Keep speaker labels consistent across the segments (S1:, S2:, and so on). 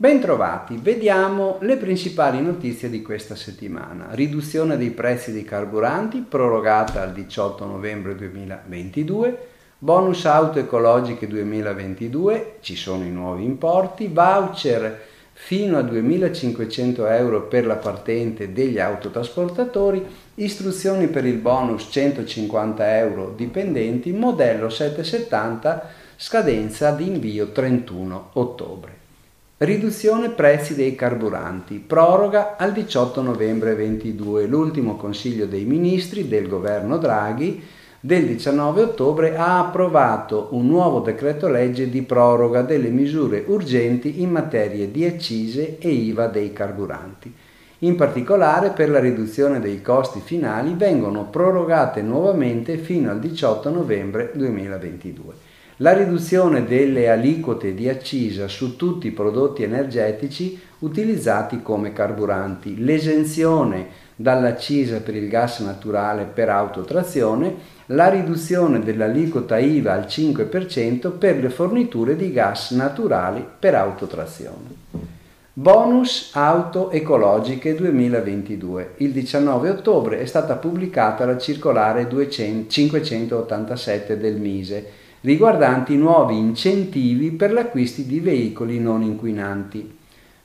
S1: Bentrovati, vediamo le principali notizie di questa settimana. Riduzione dei prezzi dei carburanti prorogata al 18 novembre 2022, bonus auto ecologiche 2022, ci sono i nuovi importi, voucher fino a 2.500 euro per la patente degli autotrasportatori, istruzioni per il bonus 150 euro dipendenti, modello 770, scadenza di invio 31 ottobre. Riduzione prezzi dei carburanti, proroga al 18 novembre 2022. L'ultimo Consiglio dei Ministri del governo Draghi del 19 ottobre ha approvato un nuovo decreto legge di proroga delle misure urgenti in materia di accise e IVA dei carburanti. In particolare per la riduzione dei costi finali vengono prorogate nuovamente fino al 18 novembre 2022 la riduzione delle aliquote di accisa su tutti i prodotti energetici utilizzati come carburanti, l'esenzione dall'accisa per il gas naturale per autotrazione, la riduzione dell'aliquota IVA al 5% per le forniture di gas naturali per autotrazione. Bonus auto ecologiche 2022. Il 19 ottobre è stata pubblicata la circolare 200, 587 del Mise riguardanti nuovi incentivi per l'acquisto di veicoli non inquinanti.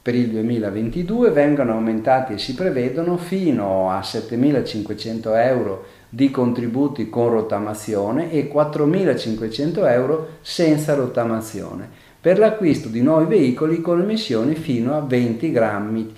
S1: Per il 2022 vengono aumentati e si prevedono fino a 7.500 euro di contributi con rottamazione e 4.500 euro senza rottamazione per l'acquisto di nuovi veicoli con emissioni fino a 20 grammi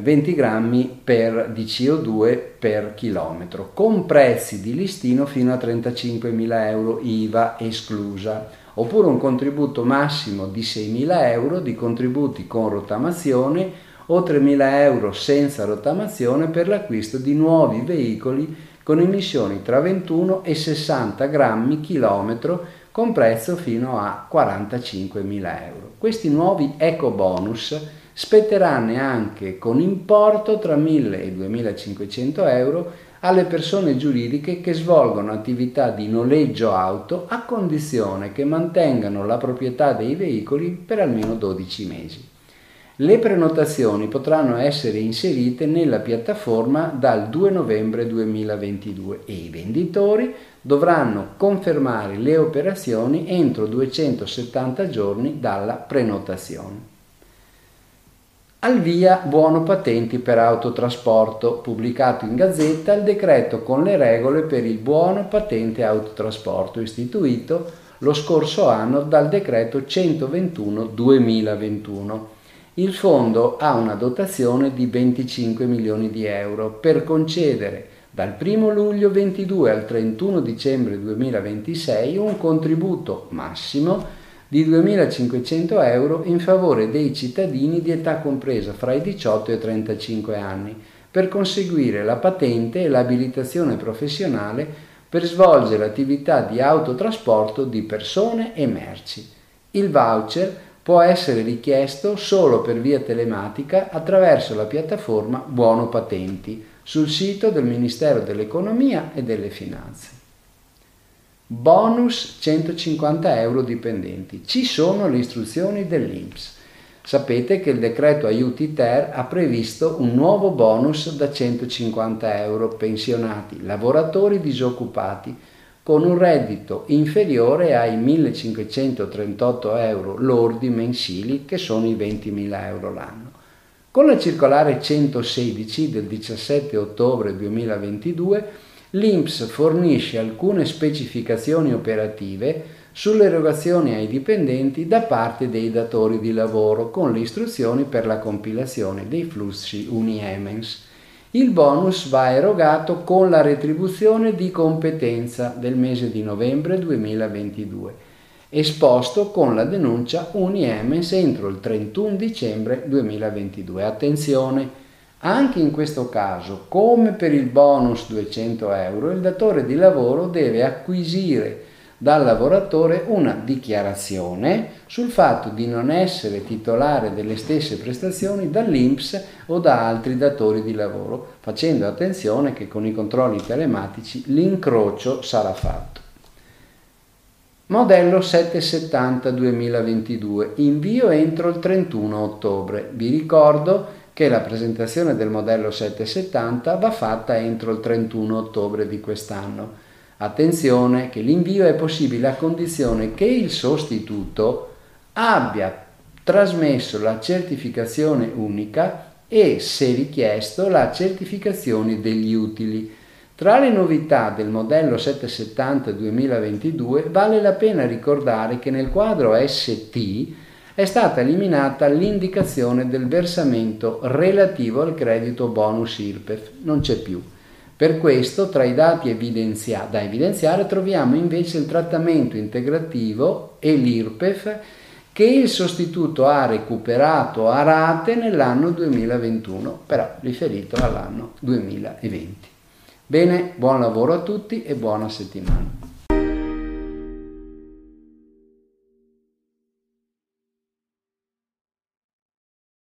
S1: 20 eh, grammi per, di CO2 per chilometro, con prezzi di listino fino a 35.000 euro IVA esclusa, oppure un contributo massimo di 6.000 euro di contributi con rottamazione o 3.000 euro senza rottamazione per l'acquisto di nuovi veicoli con emissioni tra 21 e 60 grammi chilometro con prezzo fino a 45.000 euro. Questi nuovi eco bonus spetteranno anche con importo tra 1.000 e 2.500 euro alle persone giuridiche che svolgono attività di noleggio auto a condizione che mantengano la proprietà dei veicoli per almeno 12 mesi. Le prenotazioni potranno essere inserite nella piattaforma dal 2 novembre 2022 e i venditori dovranno confermare le operazioni entro 270 giorni dalla prenotazione. Al via buono patenti per autotrasporto, pubblicato in Gazzetta il decreto con le regole per il buono patente autotrasporto istituito lo scorso anno dal decreto 121-2021. Il fondo ha una dotazione di 25 milioni di euro per concedere dal 1 luglio 22 al 31 dicembre 2026 un contributo massimo di 2.500 euro in favore dei cittadini di età compresa fra i 18 e i 35 anni per conseguire la patente e l'abilitazione professionale per svolgere l'attività di autotrasporto di persone e merci. Il voucher può essere richiesto solo per via telematica attraverso la piattaforma Buono Patenti sul sito del Ministero dell'Economia e delle Finanze. Bonus 150 euro dipendenti. Ci sono le istruzioni dell'INPS. Sapete che il decreto aiuti ter ha previsto un nuovo bonus da 150 euro pensionati, lavoratori disoccupati, con un reddito inferiore ai 1538 euro lordi mensili, che sono i 20.000 euro l'anno. Con la circolare 116 del 17 ottobre 2022 l'INPS fornisce alcune specificazioni operative sulle erogazioni ai dipendenti da parte dei datori di lavoro con le istruzioni per la compilazione dei flussi Uniemens. Il bonus va erogato con la retribuzione di competenza del mese di novembre 2022, esposto con la denuncia Uniemens entro il 31 dicembre 2022. Attenzione! Anche in questo caso, come per il bonus 200 euro, il datore di lavoro deve acquisire dal lavoratore una dichiarazione sul fatto di non essere titolare delle stesse prestazioni dall'INPS o da altri datori di lavoro, facendo attenzione che con i controlli telematici l'incrocio sarà fatto. Modello 770 2022, invio entro il 31 ottobre. Vi ricordo che la presentazione del modello 770 va fatta entro il 31 ottobre di quest'anno. Attenzione che l'invio è possibile a condizione che il sostituto abbia trasmesso la certificazione unica e, se richiesto, la certificazione degli utili. Tra le novità del modello 770 2022 vale la pena ricordare che nel quadro ST è stata eliminata l'indicazione del versamento relativo al credito bonus IRPEF, non c'è più. Per questo, tra i dati evidenzia- da evidenziare, troviamo invece il trattamento integrativo e l'IRPEF che il sostituto ha recuperato a rate nell'anno 2021, però riferito all'anno 2020. Bene, buon lavoro a tutti e buona settimana.